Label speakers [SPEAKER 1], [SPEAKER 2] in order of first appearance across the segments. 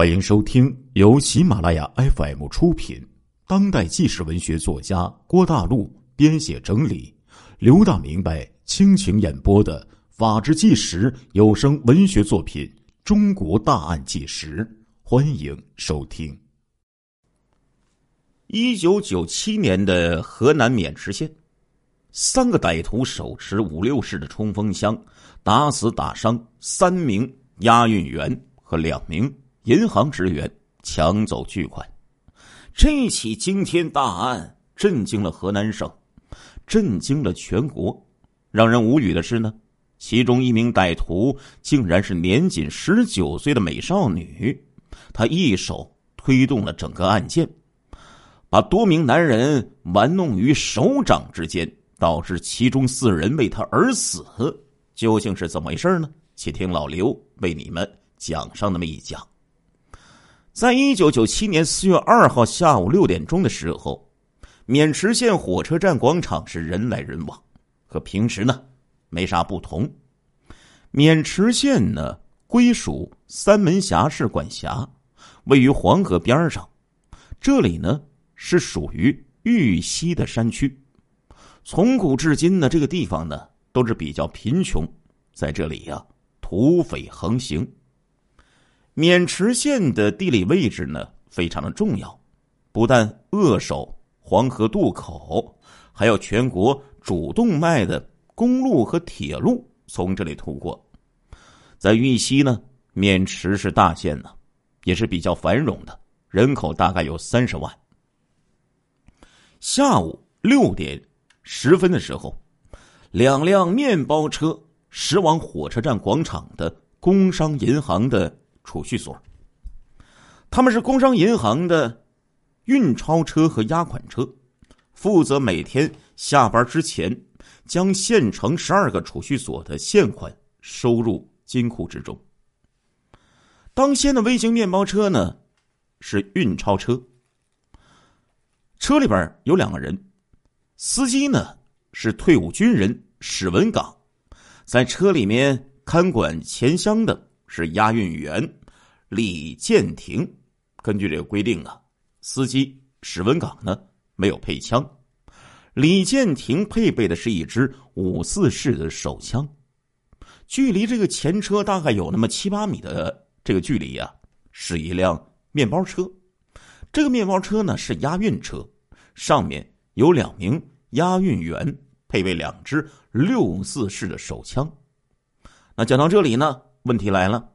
[SPEAKER 1] 欢迎收听由喜马拉雅 FM 出品、当代纪实文学作家郭大陆编写整理、刘大明白倾情演播的《法制纪实》有声文学作品《中国大案纪实》，欢迎收听。
[SPEAKER 2] 一九九七年的河南渑池县，三个歹徒手持五六式的冲锋枪，打死打伤三名押运员和两名。银行职员抢走巨款，这起惊天大案震惊了河南省，震惊了全国。让人无语的是呢，其中一名歹徒竟然是年仅十九岁的美少女，她一手推动了整个案件，把多名男人玩弄于手掌之间，导致其中四人为他而死。究竟是怎么回事呢？且听老刘为你们讲上那么一讲。在一九九七年四月二号下午六点钟的时候，渑池县火车站广场是人来人往，和平时呢没啥不同。渑池县呢归属三门峡市管辖，位于黄河边上。这里呢是属于玉溪的山区，从古至今呢这个地方呢都是比较贫穷，在这里呀土匪横行。渑池县的地理位置呢，非常的重要，不但扼守黄河渡口，还有全国主动脉的公路和铁路从这里通过。在玉溪呢，渑池是大县呢，也是比较繁荣的，人口大概有三十万。下午六点十分的时候，两辆面包车驶往火车站广场的工商银行的。储蓄所，他们是工商银行的运钞车和押款车，负责每天下班之前将县城十二个储蓄所的现款收入金库之中。当先的微型面包车呢，是运钞车，车里边有两个人，司机呢是退伍军人史文岗，在车里面看管钱箱的。是押运员李建廷。根据这个规定啊，司机史文岗呢没有配枪，李建廷配备的是一支五四式的手枪。距离这个前车大概有那么七八米的这个距离呀，是一辆面包车。这个面包车呢是押运车，上面有两名押运员，配备两支六四式的手枪。那讲到这里呢。问题来了，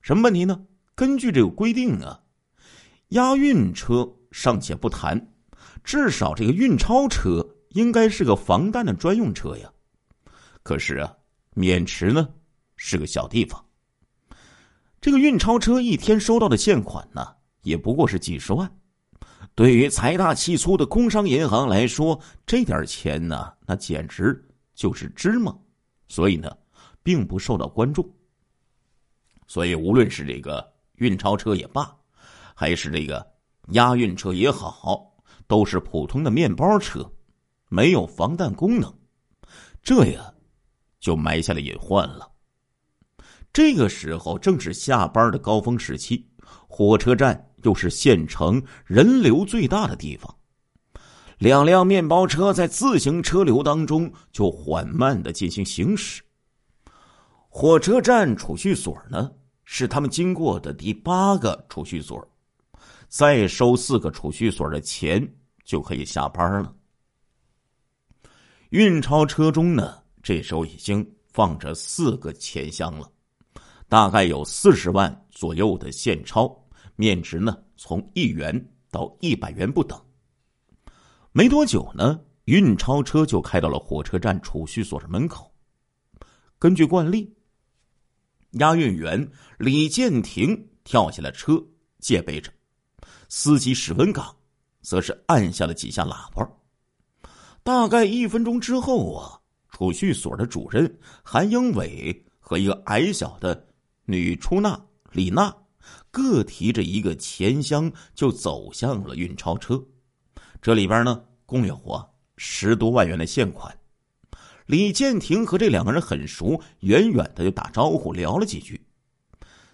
[SPEAKER 2] 什么问题呢？根据这个规定啊，押运车尚且不谈，至少这个运钞车应该是个防弹的专用车呀。可是啊，渑池呢是个小地方，这个运钞车一天收到的现款呢也不过是几十万，对于财大气粗的工商银行来说，这点钱呢那简直就是芝麻，所以呢。并不受到关注，所以无论是这个运钞车也罢，还是这个押运车也好，都是普通的面包车，没有防弹功能，这呀就埋下了隐患了。这个时候正是下班的高峰时期，火车站又是县城人流最大的地方，两辆面包车在自行车流当中就缓慢的进行行驶。火车站储蓄所呢，是他们经过的第八个储蓄所，再收四个储蓄所的钱就可以下班了。运钞车中呢，这时候已经放着四个钱箱了，大概有四十万左右的现钞，面值呢从一元到一百元不等。没多久呢，运钞车就开到了火车站储蓄所的门口。根据惯例。押运员李建廷跳下了车，戒备着；司机史文岗则是按下了几下喇叭。大概一分钟之后啊，储蓄所的主任韩英伟和一个矮小的女出纳李娜，各提着一个钱箱就走向了运钞车。这里边呢，共有啊十多万元的现款。李建廷和这两个人很熟，远远的就打招呼聊了几句。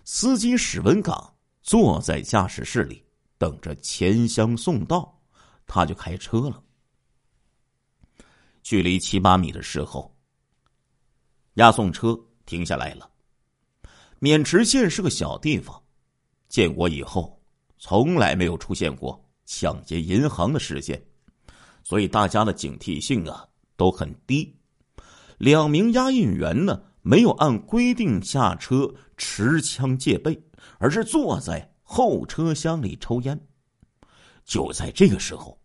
[SPEAKER 2] 司机史文岗坐在驾驶室里等着钱箱送到，他就开车了。距离七八米的时候，押送车停下来了。渑池县是个小地方，建国以后从来没有出现过抢劫银行的事件，所以大家的警惕性啊都很低。两名押运员呢，没有按规定下车持枪戒备，而是坐在后车厢里抽烟。就在这个时候，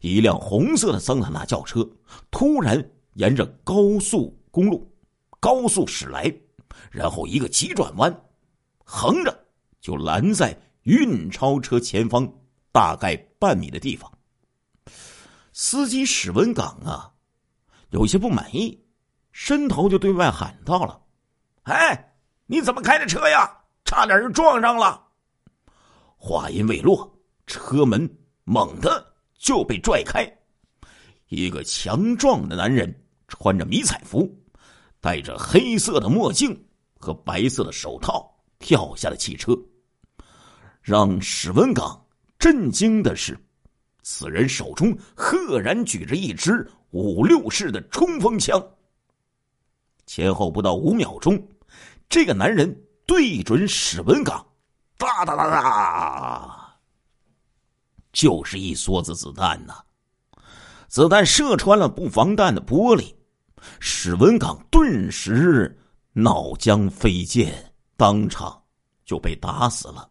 [SPEAKER 2] 一辆红色的桑塔纳轿车突然沿着高速公路高速驶来。然后一个急转弯，横着就拦在运钞车前方大概半米的地方。司机史文岗啊，有些不满意，伸头就对外喊道了：“哎，你怎么开的车呀？差点就撞上了！”话音未落，车门猛地就被拽开，一个强壮的男人穿着迷彩服，戴着黑色的墨镜。和白色的手套跳下了汽车，让史文岗震惊的是，此人手中赫然举着一支五六式的冲锋枪。前后不到五秒钟，这个男人对准史文港，哒哒哒哒，就是一梭子子弹呐！子弹射穿了不防弹的玻璃，史文港顿时。脑浆飞溅，当场就被打死了，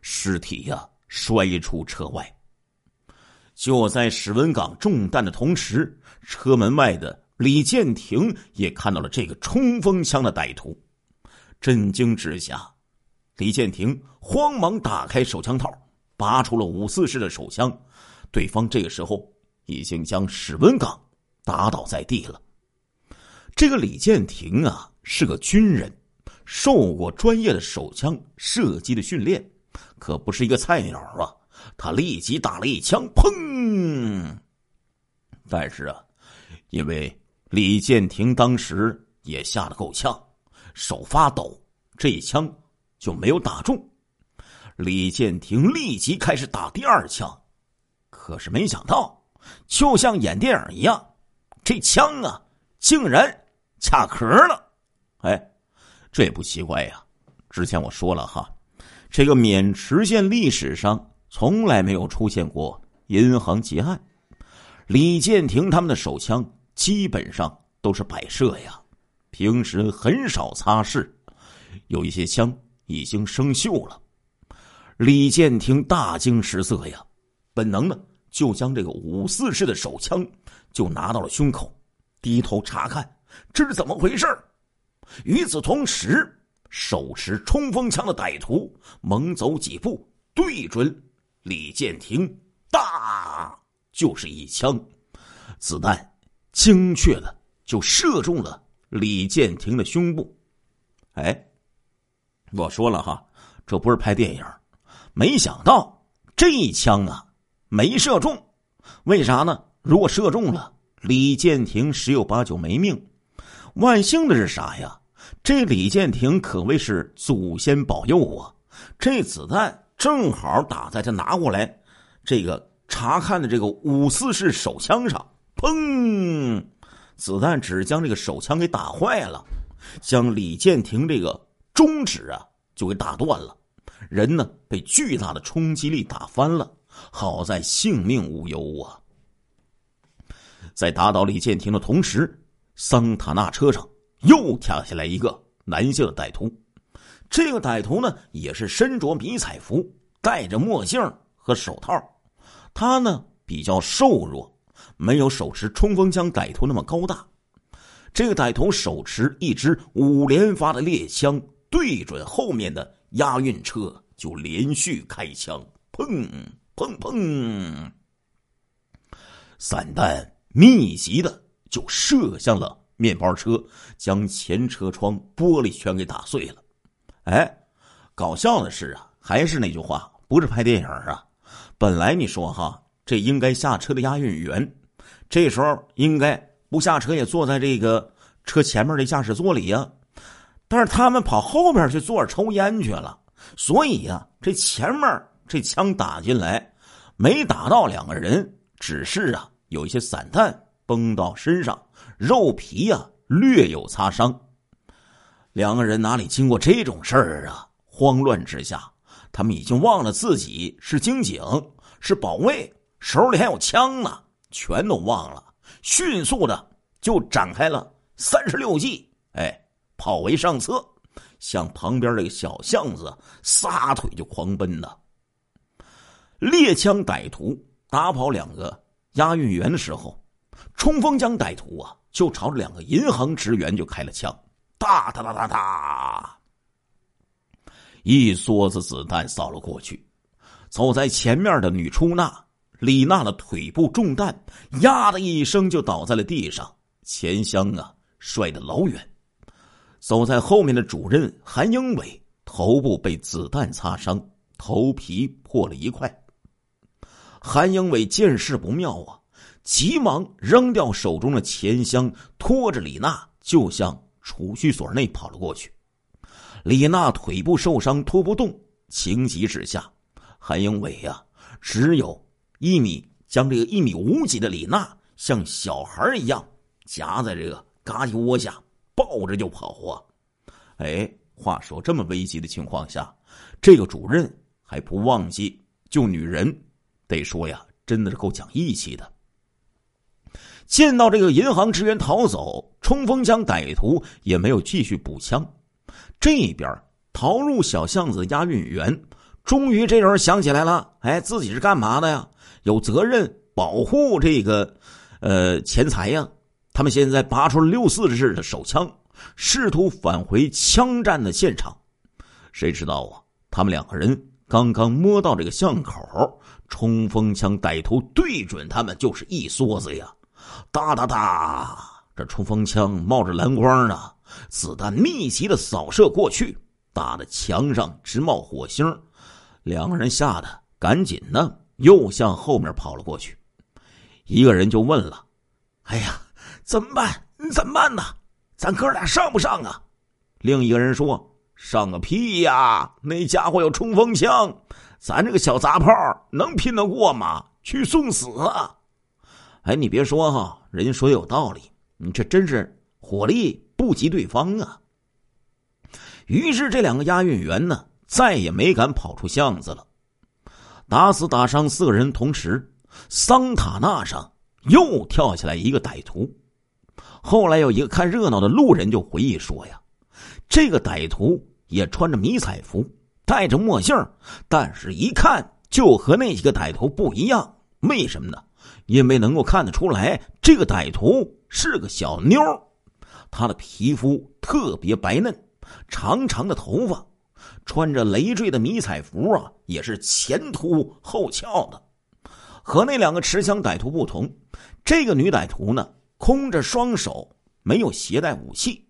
[SPEAKER 2] 尸体呀摔出车外。就在史文岗中弹的同时，车门外的李建廷也看到了这个冲锋枪的歹徒，震惊之下，李建廷慌忙打开手枪套，拔出了五四式的手枪，对方这个时候已经将史文岗打倒在地了。这个李建廷啊。是个军人，受过专业的手枪射击的训练，可不是一个菜鸟啊！他立即打了一枪，砰！但是啊，因为李建廷当时也吓得够呛，手发抖，这一枪就没有打中。李建廷立即开始打第二枪，可是没想到，就像演电影一样，这枪啊，竟然卡壳了。哎，这也不奇怪呀。之前我说了哈，这个渑池县历史上从来没有出现过银行劫案。李建廷他们的手枪基本上都是摆设呀，平时很少擦拭，有一些枪已经生锈了。李建廷大惊失色呀，本能的就将这个五四式的手枪就拿到了胸口，低头查看这是怎么回事与此同时，手持冲锋枪的歹徒猛走几步，对准李建廷，大就是一枪，子弹精确的就射中了李建廷的胸部。哎，我说了哈，这不是拍电影，没想到这一枪啊没射中，为啥呢？如果射中了，李建廷十有八九没命。万幸的是啥呀？这李建廷可谓是祖先保佑啊！这子弹正好打在他拿过来这个查看的这个五四式手枪上，砰！子弹只将这个手枪给打坏了，将李建廷这个中指啊就给打断了，人呢被巨大的冲击力打翻了，好在性命无忧啊！在打倒李建廷的同时。桑塔纳车上又跳下来一个男性的歹徒，这个歹徒呢也是身着迷彩服，戴着墨镜和手套。他呢比较瘦弱，没有手持冲锋枪歹徒那么高大。这个歹徒手持一支五连发的猎枪，对准后面的押运车就连续开枪，砰砰砰，散弹密集的。就射向了面包车，将前车窗玻璃全给打碎了。哎，搞笑的是啊，还是那句话，不是拍电影啊。本来你说哈，这应该下车的押运员，这时候应该不下车，也坐在这个车前面的驾驶座里呀。但是他们跑后边去坐着抽烟去了，所以呀，这前面这枪打进来，没打到两个人，只是啊有一些散弹崩到身上，肉皮呀略有擦伤。两个人哪里经过这种事儿啊？慌乱之下，他们已经忘了自己是经警，是保卫，手里还有枪呢，全都忘了。迅速的就展开了三十六计，哎，跑为上策，向旁边这个小巷子撒腿就狂奔呢。猎枪歹徒打跑两个押运员的时候，冲锋枪歹徒啊就朝着两个银行职员就开了枪。哒哒哒哒哒！一梭子子弹扫了过去，走在前面的女出纳李娜的腿部中弹，呀的一声就倒在了地上，钱箱啊摔得老远。走在后面的主任韩英伟头部被子弹擦伤，头皮破了一块。韩英伟见势不妙啊，急忙扔掉手中的钱箱，拖着李娜就向。储蓄所内跑了过去，李娜腿部受伤拖不动，情急之下，韩英伟呀，只有一米将这个一米五几的李娜像小孩一样夹在这个嘎叽窝下，抱着就跑啊！哎，话说这么危急的情况下，这个主任还不忘记救女人，得说呀，真的是够讲义气的。见到这个银行职员逃走，冲锋枪歹徒也没有继续补枪。这边逃入小巷子的押运员，终于这人想起来了，哎，自己是干嘛的呀？有责任保护这个，呃，钱财呀。他们现在拔出了六四式的手枪，试图返回枪战的现场。谁知道啊？他们两个人刚刚摸到这个巷口，冲锋枪歹徒对准他们就是一梭子呀！哒哒哒！这冲锋枪冒着蓝光呢，子弹密集的扫射过去，打的墙上直冒火星。两个人吓得赶紧呢，又向后面跑了过去。一个人就问了：“哎呀，怎么办？怎么办呢？咱哥俩上不上啊？”另一个人说：“上个屁呀！那家伙有冲锋枪，咱这个小杂炮能拼得过吗？去送死啊！”哎，你别说哈，人家说有道理，你这真是火力不及对方啊。于是这两个押运员呢，再也没敢跑出巷子了。打死打伤四个人，同时桑塔纳上又跳下来一个歹徒。后来有一个看热闹的路人就回忆说呀，这个歹徒也穿着迷彩服，戴着墨镜，但是一看就和那几个歹徒不一样。为什么呢？因为能够看得出来，这个歹徒是个小妞她的皮肤特别白嫩，长长的头发，穿着累赘的迷彩服啊，也是前凸后翘的。和那两个持枪歹徒不同，这个女歹徒呢，空着双手，没有携带武器。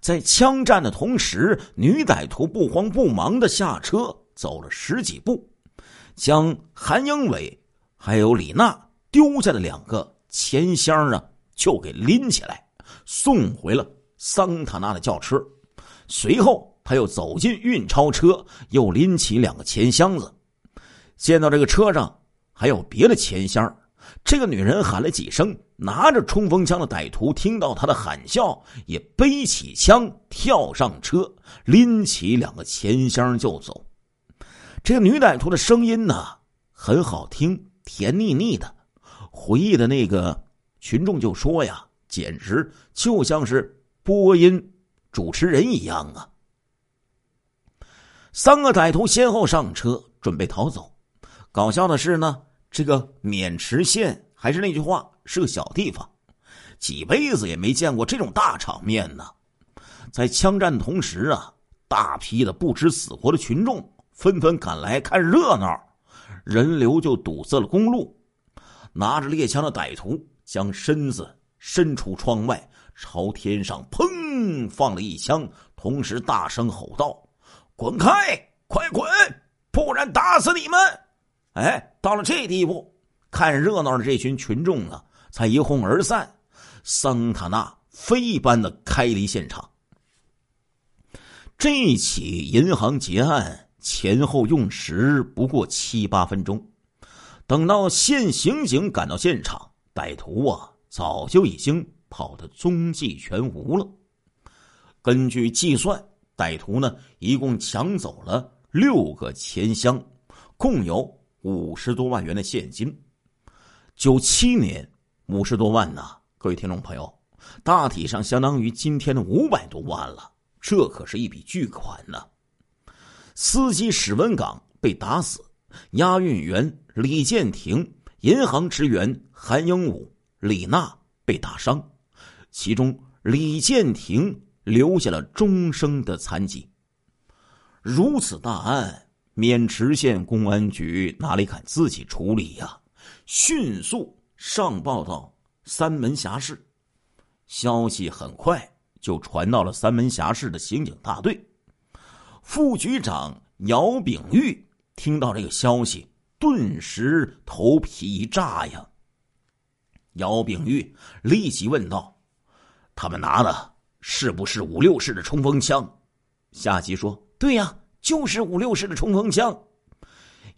[SPEAKER 2] 在枪战的同时，女歹徒不慌不忙的下车，走了十几步，将韩英伟还有李娜。丢下的两个钱箱啊，就给拎起来，送回了桑塔纳的轿车。随后，他又走进运钞车，又拎起两个钱箱子。见到这个车上还有别的钱箱，这个女人喊了几声，拿着冲锋枪的歹徒听到她的喊叫，也背起枪跳上车，拎起两个钱箱就走。这个女歹徒的声音呢，很好听，甜腻腻的。回忆的那个群众就说呀，简直就像是播音主持人一样啊！三个歹徒先后上车，准备逃走。搞笑的是呢，这个渑池县还是那句话，是个小地方，几辈子也没见过这种大场面呢。在枪战同时啊，大批的不知死活的群众纷纷赶来看热闹，人流就堵塞了公路。拿着猎枪的歹徒将身子伸出窗外，朝天上砰放了一枪，同时大声吼道：“滚开，快滚，不然打死你们！”哎，到了这地步，看热闹的这群群众啊，才一哄而散。桑塔纳飞一般的开离现场。这起银行劫案前后用时不过七八分钟。等到县刑警赶到现场，歹徒啊早就已经跑得踪迹全无了。根据计算，歹徒呢一共抢走了六个钱箱，共有五十多万元的现金。九七年，五十多万呢，各位听众朋友，大体上相当于今天的五百多万了，这可是一笔巨款呢。司机史文岗被打死，押运员李建廷、银行职员韩英武、李娜被打伤，其中李建廷。留下了终生的残疾。如此大案，渑池县公安局哪里敢自己处理呀？迅速上报到三门峡市，消息很快就传到了三门峡市的刑警大队。副局长姚炳玉听到这个消息，顿时头皮一炸呀。姚炳玉立即问道：“他们拿的？”是不是五六式的冲锋枪？夏吉说：“对呀，就是五六式的冲锋枪。”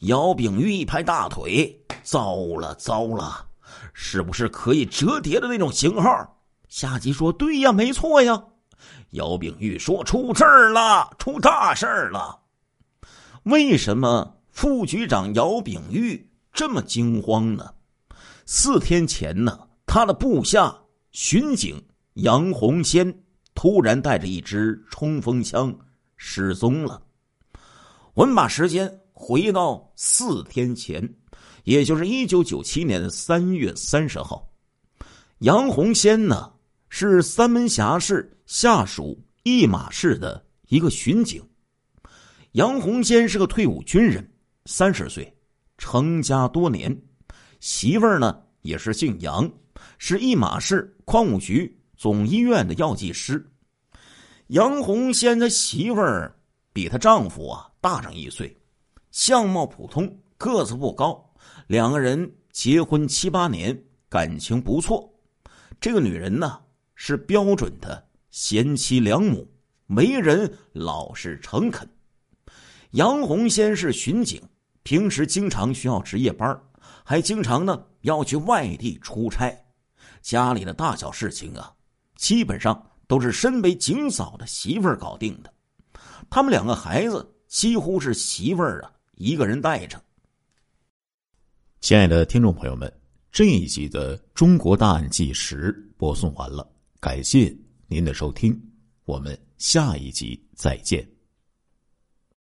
[SPEAKER 2] 姚炳玉一拍大腿：“糟了，糟了！是不是可以折叠的那种型号？”夏吉说：“对呀，没错呀。”姚炳玉说：“出事儿了，出大事儿了！为什么副局长姚炳玉这么惊慌呢？四天前呢，他的部下巡警杨红先。突然带着一支冲锋枪失踪了。我们把时间回到四天前，也就是一九九七年的三月三十号。杨红先呢是三门峡市下属一马市的一个巡警。杨红先是个退伍军人，三十岁，成家多年，媳妇儿呢也是姓杨，是一马市矿务局。总医院的药剂师杨红仙的媳妇儿比她丈夫啊大上一岁，相貌普通，个子不高。两个人结婚七八年，感情不错。这个女人呢是标准的贤妻良母，为人老实诚恳。杨红仙是巡警，平时经常需要值夜班，还经常呢要去外地出差，家里的大小事情啊。基本上都是身为警嫂的媳妇儿搞定的，他们两个孩子几乎是媳妇儿啊一个人带着。
[SPEAKER 1] 亲爱的听众朋友们，这一集的《中国大案纪实》播送完了，感谢您的收听，我们下一集再见。